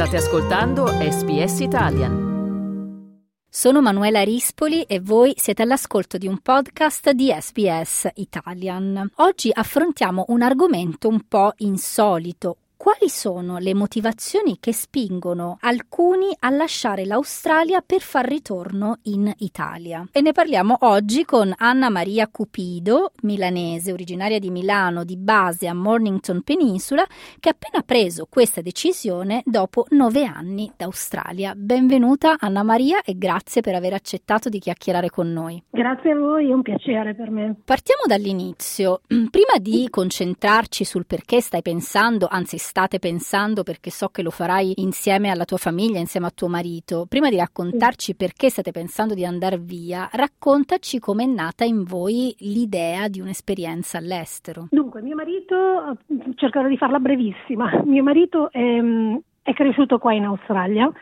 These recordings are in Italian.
State ascoltando SBS Italian. Sono Manuela Rispoli e voi siete all'ascolto di un podcast di SBS Italian. Oggi affrontiamo un argomento un po' insolito, quali sono le motivazioni che spingono alcuni a lasciare l'Australia per far ritorno in Italia? E ne parliamo oggi con Anna Maria Cupido, milanese, originaria di Milano, di base a Mornington Peninsula, che ha appena preso questa decisione dopo nove anni d'Australia. Benvenuta Anna Maria e grazie per aver accettato di chiacchierare con noi. Grazie a voi, è un piacere per me. Partiamo dall'inizio. Prima di concentrarci sul perché stai pensando, anzi state pensando perché so che lo farai insieme alla tua famiglia, insieme a tuo marito. Prima di raccontarci perché state pensando di andare via, raccontaci com'è nata in voi l'idea di un'esperienza all'estero. Dunque, mio marito, cercherò di farla brevissima, mio marito è, è cresciuto qua in Australia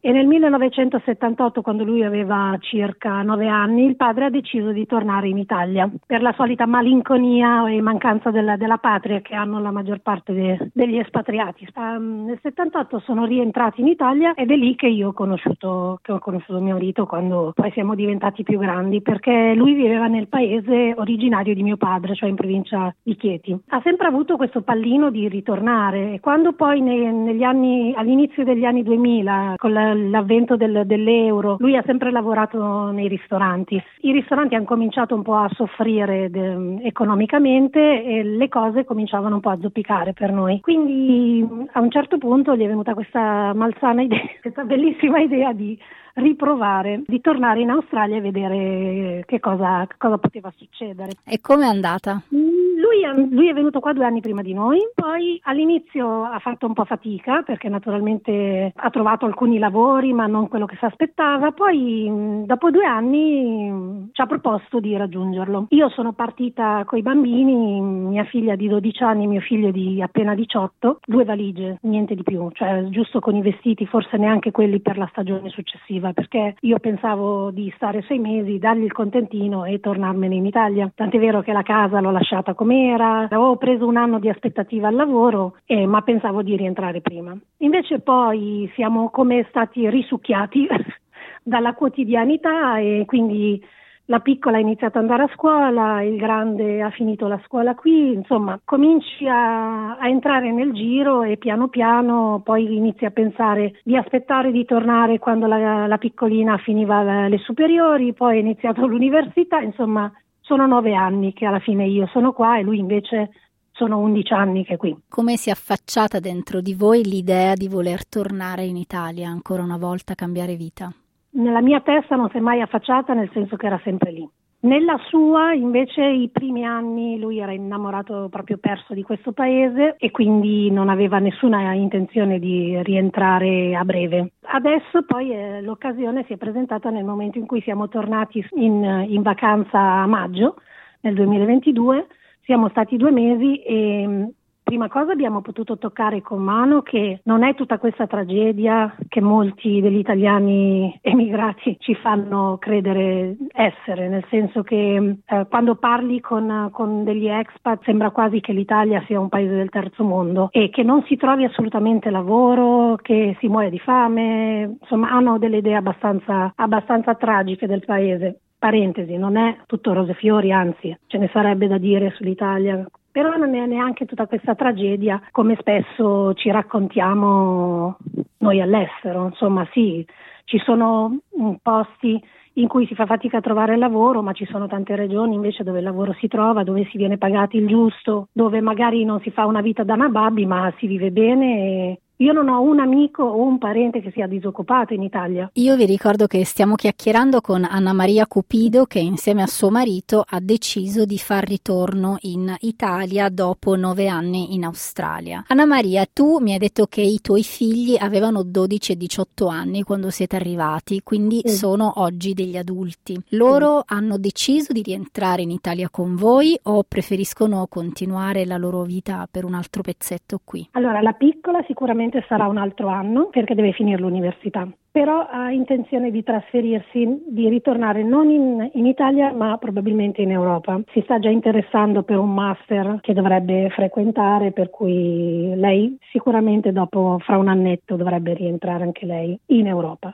e nel 1978, quando lui aveva circa nove anni, il padre ha deciso di tornare in Italia per la solita malinconia e mancanza della, della patria che hanno la maggior parte de, degli espatriati. Um, nel 78 sono rientrati in Italia ed è lì che io ho conosciuto, ho conosciuto mio marito quando poi siamo diventati più grandi, perché lui viveva nel paese originario di mio padre, cioè in provincia di Chieti. Ha sempre avuto questo pallino di ritornare e quando poi nei, negli anni, all'inizio degli anni 2000, con la l'avvento del, dell'euro, lui ha sempre lavorato nei ristoranti. I ristoranti hanno cominciato un po' a soffrire de, economicamente e le cose cominciavano un po' a zoppicare per noi. Quindi a un certo punto gli è venuta questa malsana idea, questa bellissima idea di riprovare di tornare in Australia e vedere che cosa, che cosa poteva succedere. E come è andata? Mm, lui, lui, è venuto qua due anni prima di noi, poi all'inizio ha fatto un po' fatica perché naturalmente ha trovato alcuni lavori ma non quello che si aspettava, poi dopo due anni ci ha proposto di raggiungerlo. Io sono partita con i bambini, mia figlia di 12 anni, mio figlio di appena 18, due valigie, niente di più, cioè giusto con i vestiti, forse neanche quelli per la stagione successiva perché io pensavo di stare sei mesi, dargli il contentino e tornarmene in Italia. Tant'è vero che la casa l'ho lasciata come era, avevo preso un anno di aspettativa al lavoro, eh, ma pensavo di rientrare prima. Invece poi siamo come stati risucchiati dalla quotidianità e quindi la piccola ha iniziato ad andare a scuola, il grande ha finito la scuola qui, insomma cominci a, a, entrare nel giro e piano piano poi inizi a pensare di aspettare di tornare quando la, la piccolina finiva le superiori, poi ha iniziato l'università, insomma sono nove anni che alla fine io sono qua e lui invece sono undici anni che è qui. Come si è affacciata dentro di voi l'idea di voler tornare in Italia ancora una volta, cambiare vita? Nella mia testa non si è mai affacciata nel senso che era sempre lì. Nella sua, invece, i primi anni lui era innamorato proprio perso di questo paese e quindi non aveva nessuna intenzione di rientrare a breve. Adesso poi eh, l'occasione si è presentata nel momento in cui siamo tornati in, in vacanza a maggio nel 2022 siamo stati due mesi e prima cosa abbiamo potuto toccare con mano che non è tutta questa tragedia che molti degli italiani emigrati ci fanno credere essere, nel senso che eh, quando parli con, con, degli expat sembra quasi che l'Italia sia un paese del terzo mondo e che non si trovi assolutamente lavoro, che si muore di fame, insomma hanno delle idee abbastanza, abbastanza tragiche del paese. Parentesi, non è tutto rose fiori, anzi ce ne sarebbe da dire sull'Italia, però non è neanche tutta questa tragedia come spesso ci raccontiamo noi all'estero. Insomma, sì, ci sono mm, posti in cui si fa fatica a trovare lavoro, ma ci sono tante regioni invece dove il lavoro si trova, dove si viene pagati il giusto, dove magari non si fa una vita da nababbi, ma si vive bene e io non ho un amico o un parente che sia disoccupato in Italia. Io vi ricordo che stiamo chiacchierando con Anna Maria Cupido che insieme a suo marito ha deciso di far ritorno in Italia dopo nove anni in Australia. Anna Maria, tu mi hai detto che i tuoi figli avevano 12 e 18 anni quando siete arrivati, quindi mm. sono oggi degli adulti. Loro mm. hanno deciso di rientrare in Italia con voi o preferiscono continuare la loro vita per un altro pezzetto qui? Allora, la piccola sicuramente probabilmente sarà un altro anno perché deve finire l'università però ha intenzione di trasferirsi, di ritornare non in, in, Italia ma probabilmente in Europa. Si sta già interessando per un master che dovrebbe frequentare, per cui lei sicuramente dopo, fra un annetto, dovrebbe rientrare anche lei in Europa.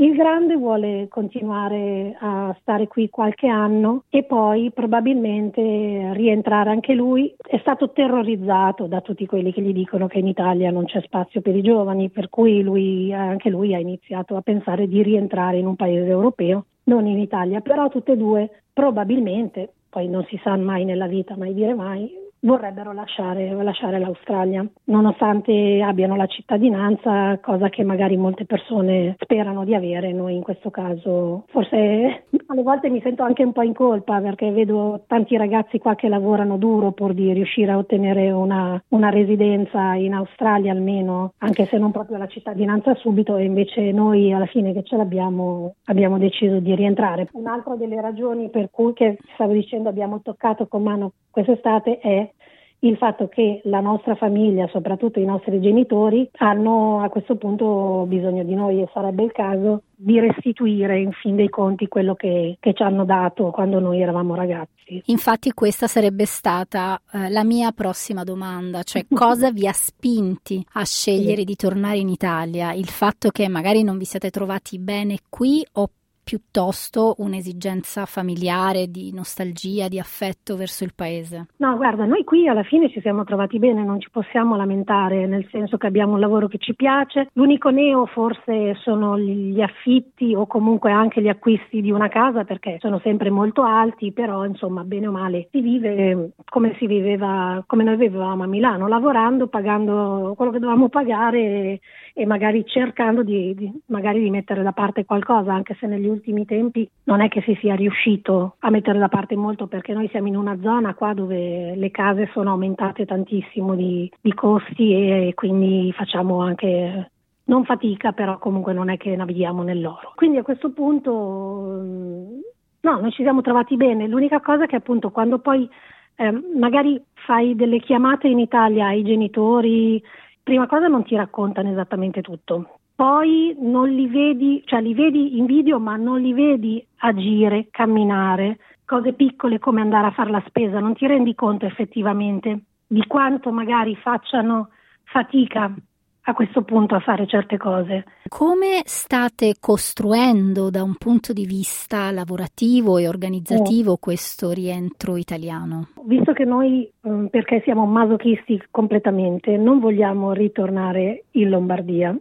Il grande vuole continuare a stare qui qualche anno e poi probabilmente rientrare anche lui. È stato terrorizzato da tutti quelli che gli dicono che in Italia non c'è spazio per i giovani, per cui lui, anche lui ha iniziato a pensare di rientrare in un paese europeo, non in Italia, però tutte e due probabilmente, poi non si sa mai nella vita, mai dire mai, vorrebbero lasciare, lasciare, l'Australia, nonostante abbiano la cittadinanza, cosa che magari molte persone sperano di avere. Noi in questo caso forse alle volte mi sento anche un po' in colpa perché vedo tanti ragazzi qua che lavorano duro pur di riuscire a ottenere una, una residenza in Australia almeno, anche se non proprio la cittadinanza subito, e invece noi alla fine che ce l'abbiamo abbiamo deciso di rientrare. Un'altra delle ragioni per cui, che stavo dicendo, abbiamo toccato con mano quest'estate è il fatto che la nostra famiglia, soprattutto i nostri genitori, hanno a questo punto bisogno di noi e sarebbe il caso di restituire in fin dei conti quello che, che ci hanno dato quando noi eravamo ragazzi. Infatti questa sarebbe stata eh, la mia prossima domanda, cioè cosa vi ha spinti a scegliere di tornare in Italia? Il fatto che magari non vi siete trovati bene qui o piuttosto un'esigenza familiare di nostalgia, di affetto verso il paese? No, guarda, noi qui alla fine ci siamo trovati bene, non ci possiamo lamentare, nel senso che abbiamo un lavoro che ci piace. L'unico neo forse sono gli affitti o comunque anche gli acquisti di una casa perché sono sempre molto alti, però insomma, bene o male, si vive come si viveva, come noi vivevamo a Milano, lavorando, pagando quello che dovevamo pagare e magari cercando di, di, magari di mettere da parte qualcosa, anche se negli ultimi tempi non è che si sia riuscito a mettere da parte molto perché noi siamo in una zona qua dove le case sono aumentate tantissimo di, di costi e, e quindi facciamo anche non fatica, però comunque non è che navighiamo nell'oro. Quindi a questo punto no, noi ci siamo trovati bene. L'unica cosa è che appunto quando poi eh, magari fai delle chiamate in Italia ai genitori prima cosa non ti raccontano esattamente tutto. Poi non li vedi, cioè li vedi in video, ma non li vedi agire, camminare, cose piccole come andare a fare la spesa, non ti rendi conto effettivamente di quanto magari facciano fatica a questo punto a fare certe cose. Come state costruendo da un punto di vista lavorativo e organizzativo oh. questo rientro italiano? Visto che noi, mm, perché siamo masochisti completamente, non vogliamo ritornare in Lombardia,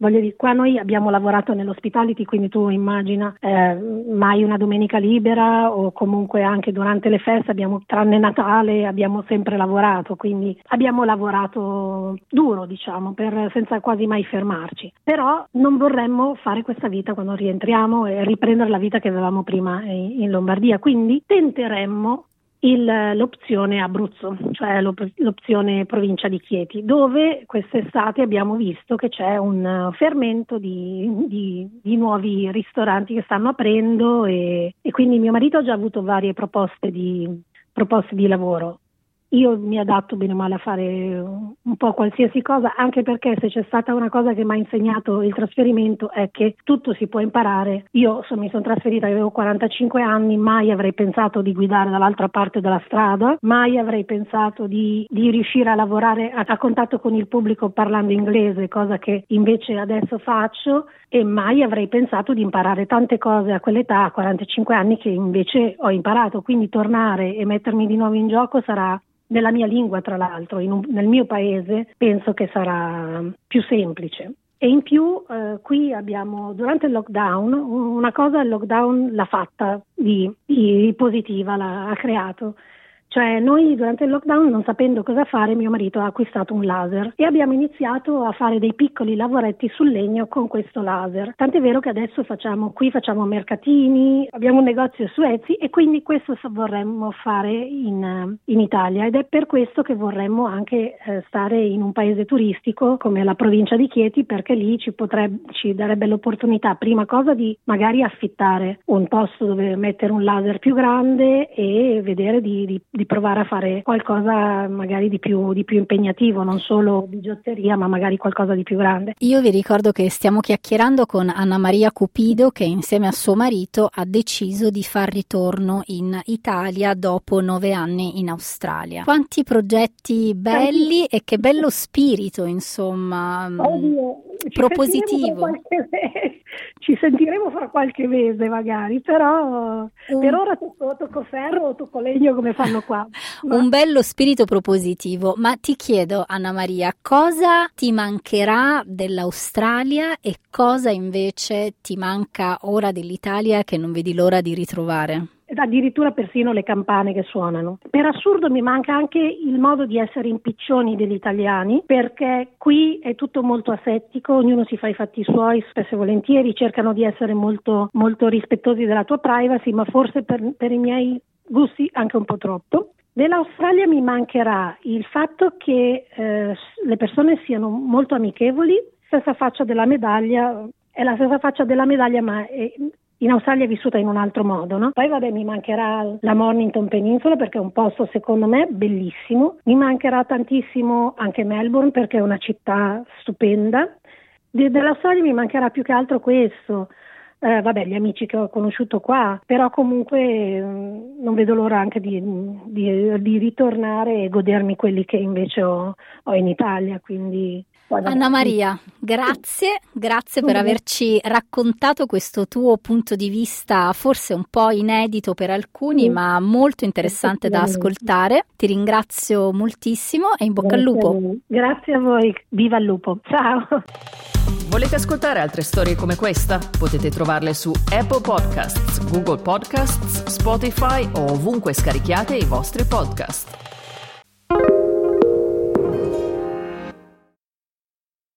Voglio dire, qua noi abbiamo lavorato nell'ospitality, quindi tu immagina eh, mai una domenica libera o comunque anche durante le feste, abbiamo, tranne Natale, abbiamo sempre lavorato, quindi abbiamo lavorato duro, diciamo, per, senza quasi mai fermarci. Però non vorremmo fare questa vita quando rientriamo e riprendere la vita che avevamo prima in, in Lombardia, quindi tenteremmo il, l'opzione Abruzzo, cioè l'opzione provincia di Chieti, dove quest'estate abbiamo visto che c'è un fermento di, di, di nuovi ristoranti che stanno aprendo e, e, quindi mio marito ha già avuto varie proposte di, proposte di lavoro io mi adatto bene o male a fare un po' qualsiasi cosa, anche perché se c'è stata una cosa che mi ha insegnato il trasferimento è che tutto si può imparare. Io so, mi sono trasferita, avevo 45 anni, mai avrei pensato di guidare dall'altra parte della strada, mai avrei pensato di, di riuscire a lavorare a, a contatto con il pubblico parlando inglese, cosa che invece adesso faccio e mai avrei pensato di imparare tante cose a quell'età, a 45 anni, che invece ho imparato. Quindi tornare e mettermi di nuovo in gioco sarà nella mia lingua, tra l'altro, un, nel mio paese, penso che sarà più semplice. E in più eh, qui abbiamo durante il lockdown una cosa il lockdown l'ha fatta di, di positiva, l'ha, ha creato cioè noi durante il lockdown non sapendo cosa fare mio marito ha acquistato un laser e abbiamo iniziato a fare dei piccoli lavoretti sul legno con questo laser. Tant'è vero che adesso facciamo qui facciamo mercatini, abbiamo un negozio su Etsy e quindi questo vorremmo fare in, in Italia ed è per questo che vorremmo anche eh, stare in un paese turistico come la provincia di Chieti perché lì ci, potrebbe, ci darebbe l'opportunità prima cosa di magari affittare un posto dove mettere un laser più grande e vedere di, di di provare a fare qualcosa magari di più, di più impegnativo, non solo bigiotteria, ma magari qualcosa di più grande. Io vi ricordo che stiamo chiacchierando con Anna Maria Cupido che insieme a suo marito ha deciso di far ritorno in Italia dopo nove anni in Australia. Quanti progetti belli e che bello spirito, insomma, Oddio, propositivo. ci sentiremo fra qualche mese magari, però un, per ora tocco, tocco ferro o tocco legno come fanno qua. Ma... Un bello spirito propositivo, ma ti chiedo Anna Maria, cosa ti mancherà dell'Australia e cosa invece ti manca ora dell'Italia che non vedi l'ora di ritrovare? Addirittura persino le campane che suonano. Per assurdo mi manca anche il modo di essere impiccioni degli italiani, perché qui è tutto molto asettico, ognuno si fa i fatti suoi, spesso e volentieri cercano di essere molto, molto rispettosi della tua privacy, ma forse per, per i miei gusti anche un po' troppo. Dell'Australia mi mancherà il fatto che eh, le persone siano molto amichevoli, stessa faccia della medaglia, è la stessa faccia della medaglia, ma è, in Australia è vissuta in un altro modo, no? Poi vabbè mi mancherà la Mornington Peninsula perché è un posto secondo me bellissimo, mi mancherà tantissimo anche Melbourne perché è una città stupenda. De- dell'Australia mi mancherà più che altro questo. Eh, vabbè, gli amici che ho conosciuto qua, però comunque eh, non vedo l'ora anche di, di, di, ritornare e godermi quelli che invece ho, ho in Italia, quindi Anna Maria, grazie, grazie per averci raccontato questo tuo punto di vista, forse un po' inedito per alcuni, sì. ma molto interessante da ascoltare. Ti ringrazio moltissimo e in bocca grazie al lupo. Grazie a voi, viva il lupo. Ciao. Volete ascoltare altre storie come questa? Potete trovarle su Apple Podcasts, Google Podcasts, Spotify o ovunque scarichiate i vostri podcast.